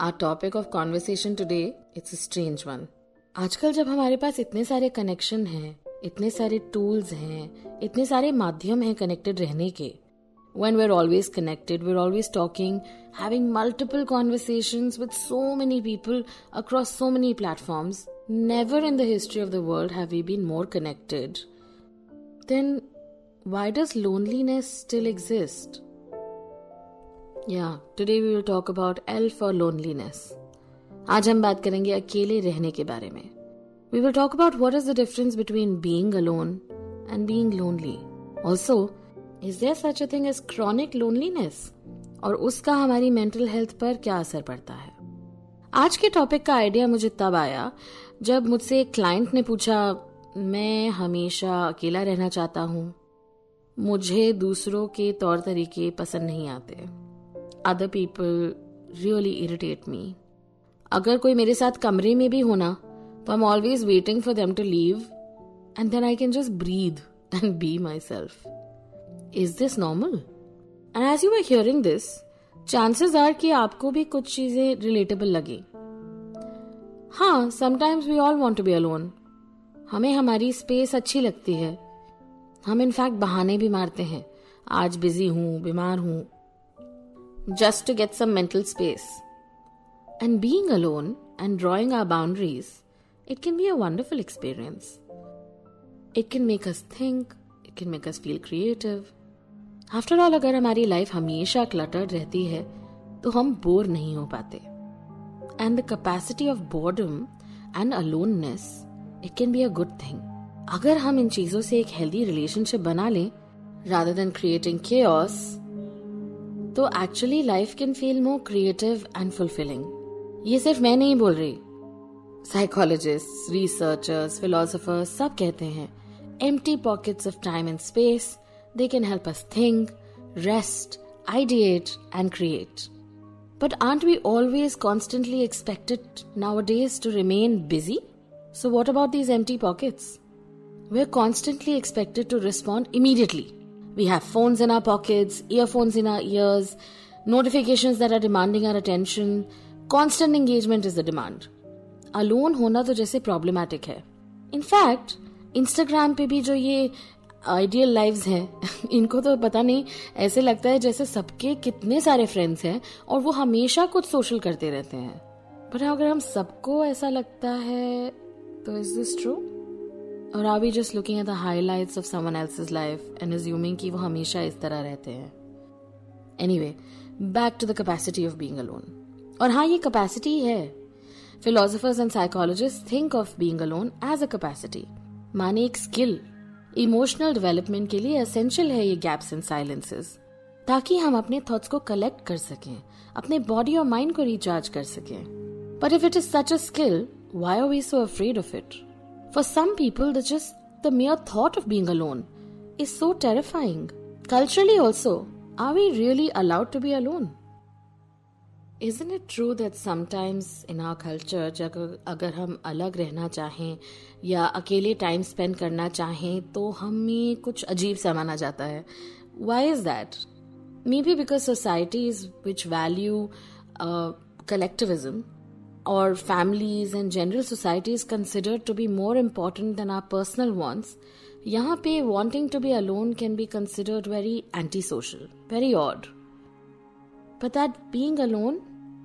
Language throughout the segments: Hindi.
Our topic of conversation today it's strange one आजकल जब हमारे पास इतने सारे कनेक्शन हैं, इतने सारे टूल्स हैं, इतने सारे माध्यम हैं कनेक्टेड रहने के when we are always connected we are always talking having multiple conversation with so many people across so many platform never in the history of the world have we been more connected than why does loneliness still exist Yeah, today we will talk about L for loneliness. आज हम बात करेंगे अकेले रहने के बारे में। We will talk about what is the difference between being alone and being lonely also is there such a thing as chronic loneliness और उसका हमारी मेंटल हेल्थ पर क्या असर पड़ता है? आज के टॉपिक का आइडिया मुझे तब आया जब मुझसे एक क्लाइंट ने पूछा मैं हमेशा अकेला रहना चाहता हूँ। मुझे दूसरों के तौर तरीके पसंद नहीं आते। Other people really irritate me अगर कोई मेरे साथ कमरे में भी होना तो I am always waiting for them to leave and then I can just breathe and be myself is this normal and as you are hearing this chances are कि आपको भी कुछ चीज़ें रिलेटेबल लगी। हाँ sometimes we all want to be alone हमें हमारी स्पेस अच्छी लगती है। हम इनफैक्ट बहाने भी मारते हैं। आज बिज़ी हूँ, बीमार हूँ Just to get some mental space And being alone and drawing our boundaries, it can be a wonderful experience. It can make us think, it can make us feel creative. After all, अगर हमारी लाइफ हमेशा क्लटर्ड रहती है तो हम बोर नहीं हो पाते and the capacity of boredom and aloneness it can be a good thing अगर हम इन चीजों से एक हेल्दी रिलेशनशिप बना लें rather than creating chaos, तो actually life can feel more creative and fulfilling ये सिर्फ़ मैं नहीं बोल रही। साइकोलॉजिस्ट रिसर्चर्स फिलोसफर्स सब कहते हैं empty T pockets of time and space they can help us think rest ideate and create but aren't we always constantly expected nowadays to remain busy so what about these um pockets we are constantly expected to respond immediately We have phones in our pockets, earphones in our ears, notifications that are demanding our attention, constant engagement is the demand alone होना तो जैसे प्रॉब्लमैटिक है। इनफैक्ट इंस्टाग्राम पे भी जो ये आइडियल लाइव्स हैं इनको तो पता नहीं ऐसे लगता है जैसे सबके कितने सारे फ्रेंड्स हैं और वो हमेशा कुछ सोशल करते रहते हैं। पर अगर हम सबको ऐसा लगता है तो इज़ दिस ट्रू और are we just looking at the highlights of someone else's life and assuming कि वो हमेशा इस तरह रहते हैं। Anyway back to the capacity of being alone और हाँ ये कैपेसिटी है। Philosophers and psychologist think of being alone as a capacity माने एक स्किल इमोशनल डेवलपमेंट के लिए असेंशियल है ये गैप्स एंड साइलेंसेस ताकि हम अपने थॉट्स को कलेक्ट कर सकें, अपने बॉडी और माइंड को रिचार्ज कर सकें। But if it is such a skill why are we so afraid of it? For some people, the just the mere thought of being alone is so terrifying. Culturally, also, are we really allowed to be alone? Isn't it true that sometimes in our culture अगर हम अलग रहना चाहें या अकेले टाइम स्पेंड करना चाहें तो हमें कुछ अजीब सा माना जाता है why is that maybe because societies which value collectivism or families and general societies considered to be more important than our personal wants, यहाँ पे wanting to be alone can be considered very antisocial, very odd. But that being alone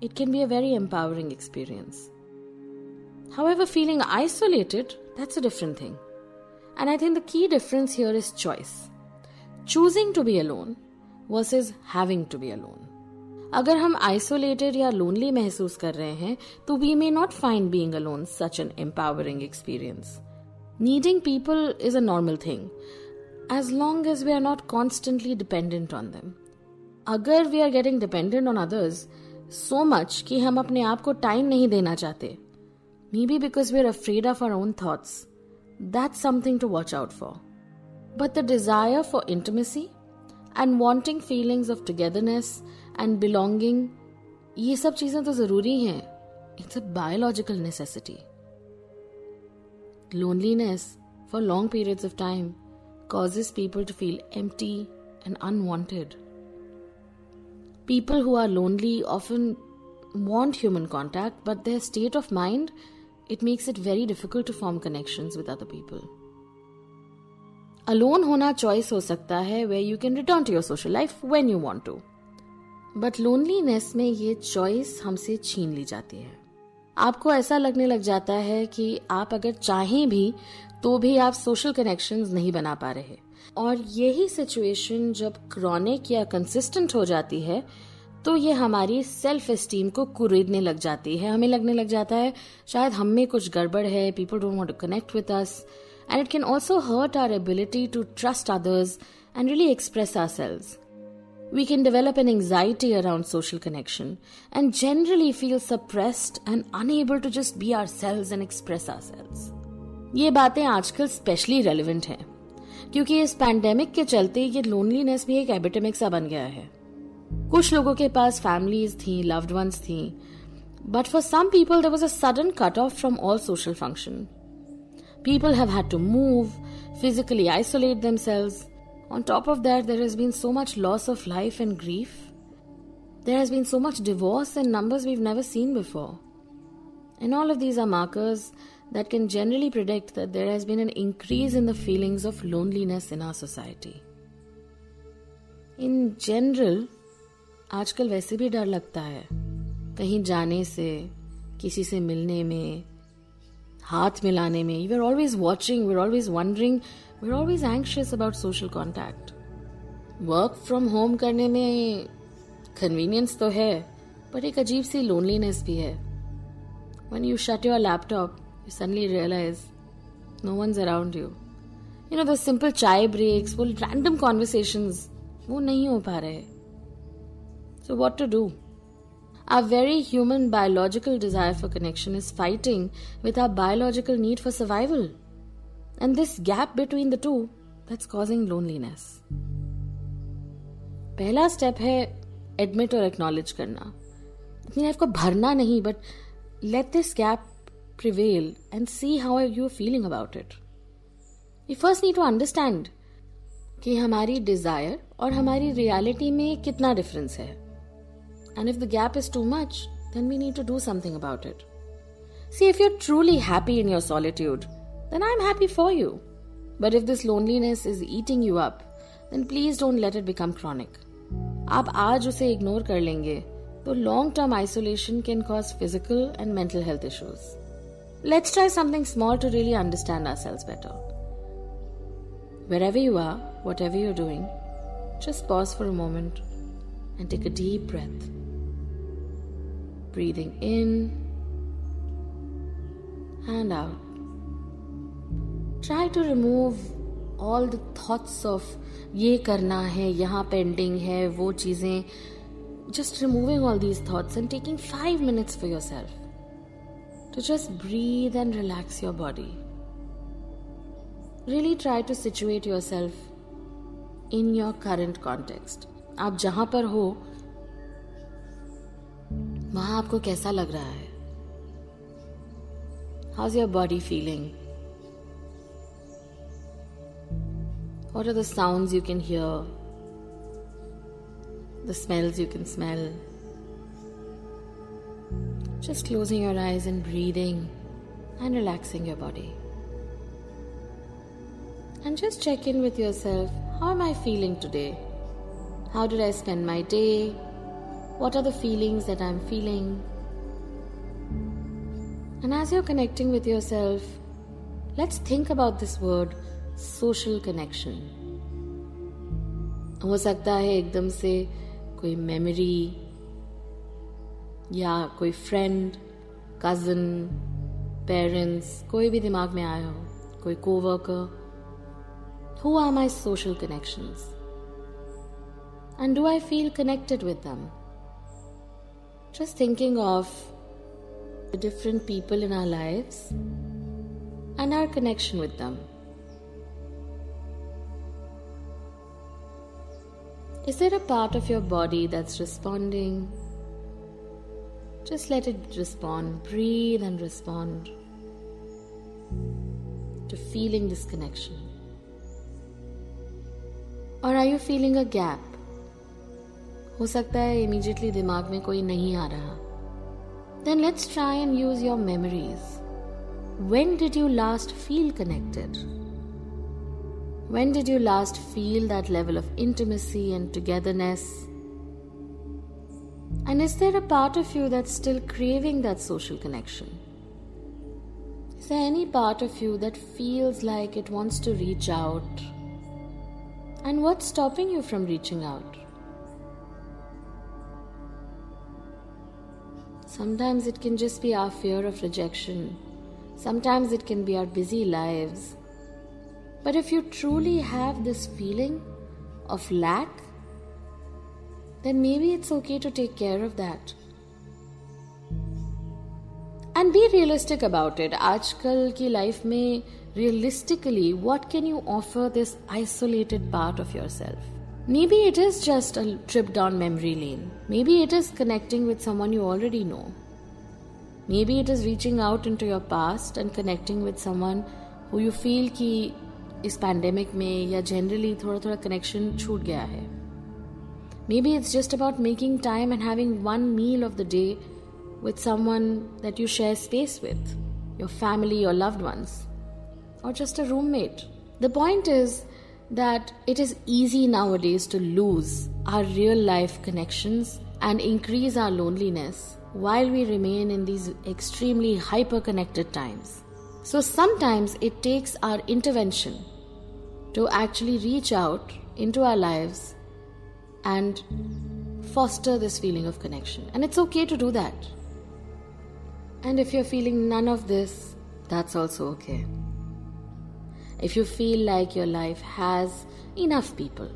it can be a very empowering experience. However, feeling isolated, that's a different thing. And I think the key difference here is choice. Choosing to be alone versus having to be alone. अगर हम आइसोलेटेड या लोनली महसूस कर रहे हैं तो we may not find being alone such an empowering experience needing people is a normal thing as long as we are not constantly dependent on them अगर we are getting dependent on others so much कि हम अपने आप को टाइम नहीं देना चाहते maybe because we are afraid of our own thoughts that's something to watch out for but the desire for intimacy and wanting feelings of togetherness and belonging ये सब चीज़ें तो ज़रूरी हैं it's a biological necessity loneliness for long periods of time causes people to feel empty and unwanted. People who are lonely often want human contact, but their state of mind it makes it very difficult to form connections with other people. Alone होना choice हो सकता है where you can return to your social life when you want to. But loneliness में ये चॉइस हमसे छीन ली जाती है। आपको ऐसा लगने लग जाता है कि आप अगर चाहें भी तो भी आप सोशल कनेक्शंस नहीं बना पा रहे। और यही सिचुएशन जब क्रॉनिक या कंसिस्टेंट हो जाती है तो ये हमारी सेल्फ एस्टीम को कुरेदने लग जाती है। हमें लगने लग जाता है, शायद हम में कुछ गड़बड़ है people don't want to connect with us and it can also hurt our ability to trust others and really express ourselves we can develop an anxiety around social connection and generally feel suppressed and unable to just be ourselves and express ourselves. ये बातें आजकल स्पेशली रेलिवेंट हैं क्योंकि इस पैंडेमिक के चलते ये लोनलीनेस भी एक एपिडेमिक सा बन गया है कुछ लोगों के पास फैमिलीज थी लव्ड वंस थी but for some people there was a sudden cut off from all social function people have had to move physically isolate themselves On top of that, there has been so much loss of life and grief. There has been so much divorce in numbers we've never seen before. And all of these are markers that can generally predict that there has been an increase in the feelings of loneliness in our society. In general, आजकल वैसे भी डर लगता है कहीं जाने से किसी से मिलने में हाथ मिलाने में you are always watching we are always wondering we are always anxious about social contact work from home करने में कन्वीनियंस तो है पर एक अजीब सी लोनलीनेस भी है। When you shut your laptop you suddenly realise no one around you you know the simple chai breaks वो रैंडम कॉन्वर्सेशंस वो नहीं हो पा रहे so what to do our very human biological desire for connection is fighting with our biological need for survival And this gap between the two, that's causing loneliness. पहला स्टेप है एडमिट और एक्नॉलेज करना। अपनी लाइफ को भरना नहीं but let this gap prevail and see how you are feeling about it you first need to understand कि हमारी डिज़ायर और हमारी रियलिटी में कितना डिफरेंस है। And if the gap is too much then we need to do something about it see if you are truly happy in your solitude then I'm happy for you. But if this loneliness is eating you up, then please don't let it become chronic. आप आज उसे इग्नोर कर लेंगे तो long term isolation can cause physical and mental health issues Let's try something small to really understand ourselves better. Wherever you are, whatever you're doing, just pause for a moment and take a deep breath. Breathing in and out. try to remove all the thoughts of ये करना है, यहाँ पेंडिंग है, वो चीज़ें। Just removing all these thoughts and taking five minutes for yourself to just breathe and relax your body really try to situate yourself in your current context आप जहाँ पर हो, वहाँ आपको कैसा लग रहा है? How is your body feeling What are the sounds you can hear? The smells you can smell? Just closing your eyes and breathing and relaxing your body. And just check in with yourself how am I feeling today? How did I spend my day? What are the feelings that I'm feeling? And as you're connecting with yourself, let's think about this word social connection. हो सकता है एकदम से कोई मेमोरी या कोई फ्रेंड कज़न पेरेंट्स कोई भी दिमाग में आया हो, कोई coworker who are my social connections and do I feel connected with them just thinking of different people in our life and our connection with them Is there a part of your body that's responding? Just let it respond. Breathe and respond to feeling this connection. Or are you feeling a gap? हो सकता है इमीजिएटली दिमाग में कोई नहीं आ रहा then let's try and use your memories when did you last feel connected when did you last feel that level of intimacy and togetherness? And is there a part of you that's still craving that social connection? Is there any part of you that feels like it wants to reach out? And what's stopping you from reaching out? Sometimes it can just be our fear of rejection. Sometimes it can be our busy lives. But if you truly have this feeling of lack, then maybe it's okay to take care of that. And be realistic about it. आजकल की life में realistically, what can you offer this isolated part of yourself? Maybe it is just a trip down memory lane. Maybe it is connecting with someone you already know. Maybe it is reaching out into your past and connecting with someone who you feel कि इस पैंडेमिक में या जनरली थोड़ा थोड़ा कनेक्शन छूट गया है Maybe it's just about making time and having one meal of the day with someone that you share space with, your family or loved ones, or just a roommate. The point is, that it is easy nowadays to lose our real life connections and increase our loneliness while we remain in these extremely hyper connected times. So sometimes it takes our intervention to actually reach out into our lives and foster this feeling of connection. And it's okay to do that. And if you're feeling none of this, that's also okay if you feel like your life has enough people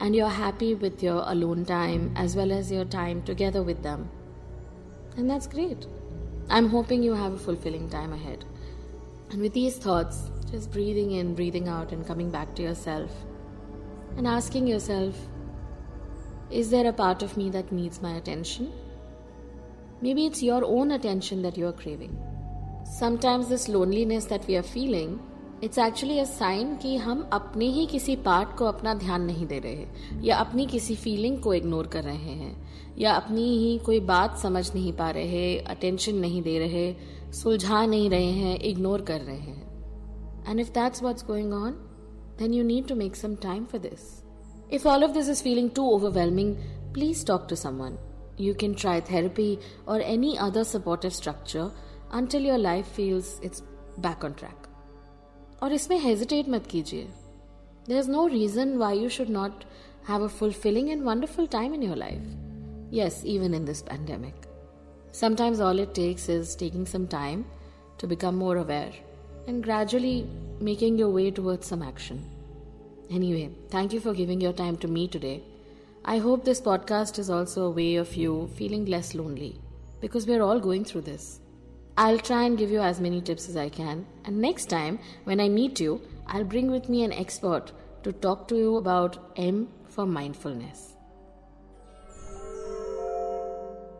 and you're happy with your alone time as well as your time together with them, then that's great. I'm hoping you have a fulfilling time ahead. And with these thoughts, just breathing in, breathing out, and coming back to yourself and asking yourself, is there a part of me that needs my attention? Maybe it's your own attention that you are craving. Sometimes this loneliness that we are feeling it's actually a sign कि हम अपने ही किसी पार्ट को अपना ध्यान नहीं दे रहे या अपनी किसी फीलिंग को इग्नोर कर रहे हैं, या अपनी ही कोई बात समझ नहीं पा रहे अटेंशन नहीं दे रहे, सुलझा नहीं रहे हैं इग्नोर कर रहे हैं। And if that's what's going on then you need to make some time for this if all of this is feeling too overwhelming please talk to someone you can try therapy or any other supportive structure until your life feels it's back on track. और इसमें हेजिटेट मत कीजिए there is no reason why you should not have a fulfilling and wonderful time in your life yes even in this pandemic Sometimes all it takes is taking some time to become more aware and gradually making your way towards some action. Anyway, thank you for giving your time to me today. I hope this podcast is also a way of you feeling less lonely because we're all going through this. I'll try and give you as many tips as I can. And next time, when I meet you, I'll bring with me an expert to talk to you about M for mindfulness.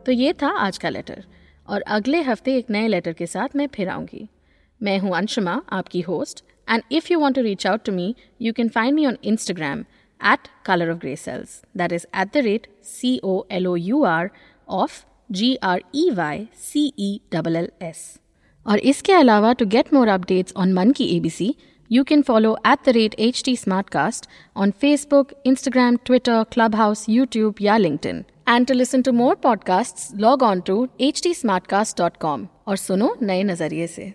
तो ये था आज का लेटर और अगले हफ्ते एक नए लेटर के साथ मैं फिर आऊंगी मैं हूं अंशुमा आपकी host and if you want to reach out to me you can find me on Instagram at color of grey cells that is at the rate c o l o u r of G R E Y C E double L S और इसके अलावा to get more updates on मन की ABC you can follow at the rate H T Smartcast on Facebook Instagram Twitter Clubhouse YouTube या link and to listen to more podcasts log on to H T Smartcast dot com और सुनो नए नज़रिए से.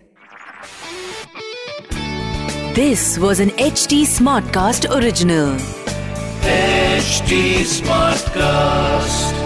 This was an H T Smartcast original H Smartcast